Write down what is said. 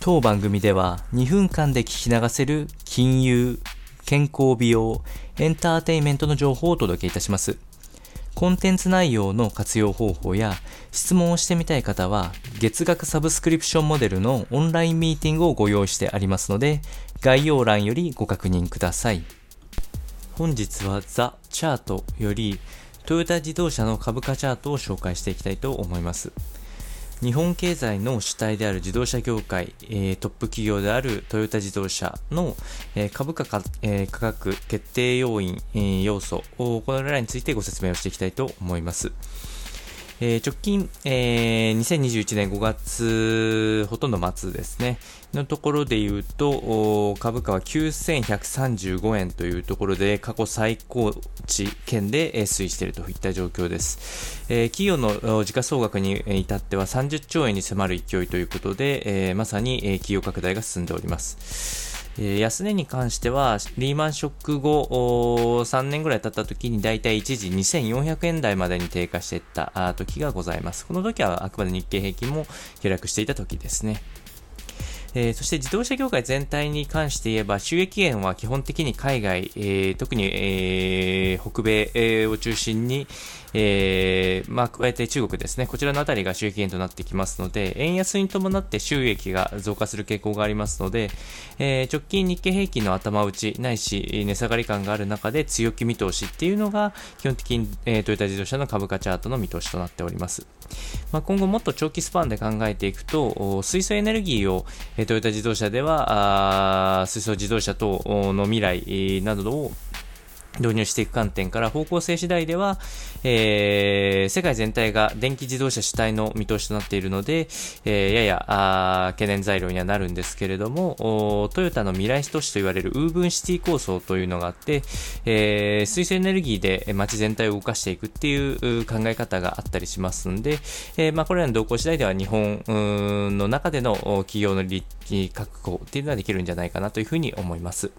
当番組では2分間で聞き流せる金融、健康美容、エンターテインメントの情報をお届けいたします。コンテンツ内容の活用方法や質問をしてみたい方は月額サブスクリプションモデルのオンラインミーティングをご用意してありますので概要欄よりご確認ください。本日はザ・チャートよりトヨタ自動車の株価チャートを紹介していきたいと思います。日本経済の主体である自動車業界、えー、トップ企業であるトヨタ自動車の、えー、株価か、えー、価格決定要因、えー、要素、これらについてご説明をしていきたいと思います。えー、直近、えー、2021年5月ほとんど末ですね、のところで言うと、株価は9135円というところで過去最高値圏で推移しているといった状況です。えー、企業の時価総額に至っては30兆円に迫る勢いということで、えー、まさに企業拡大が進んでおります。え安値に関しては、リーマンショック後、3年ぐらい経った時に大体一時2400円台までに低下していった時がございます。この時はあくまで日経平均も下落していた時ですね。えー、そして自動車業界全体に関して言えば、収益源は基本的に海外、えー、特に、えー、北米、を中心に、えー、まあ、加えて中国ですね。こちらのあたりが収益源となってきますので、円安に伴って収益が増加する傾向がありますので、えー、直近日経平均の頭打ちないし、値下がり感がある中で強気見通しっていうのが、基本的に、えー、トヨタ自動車の株価チャートの見通しとなっております。まあ、今後もっと長期スパンで考えていくと、水素エネルギーを、トヨタ自動車では、水素自動車等の未来などを導入していく観点から方向性次第では、えー、世界全体が電気自動車主体の見通しとなっているので、えー、ややあ懸念材料にはなるんですけれども、トヨタの未来都市と言われるウーブンシティ構想というのがあって、えー、水素エネルギーで街全体を動かしていくっていう考え方があったりしますんで、えー、まあ、これらの動向次第では日本の中での企業の利益確保っていうのはできるんじゃないかなというふうに思います。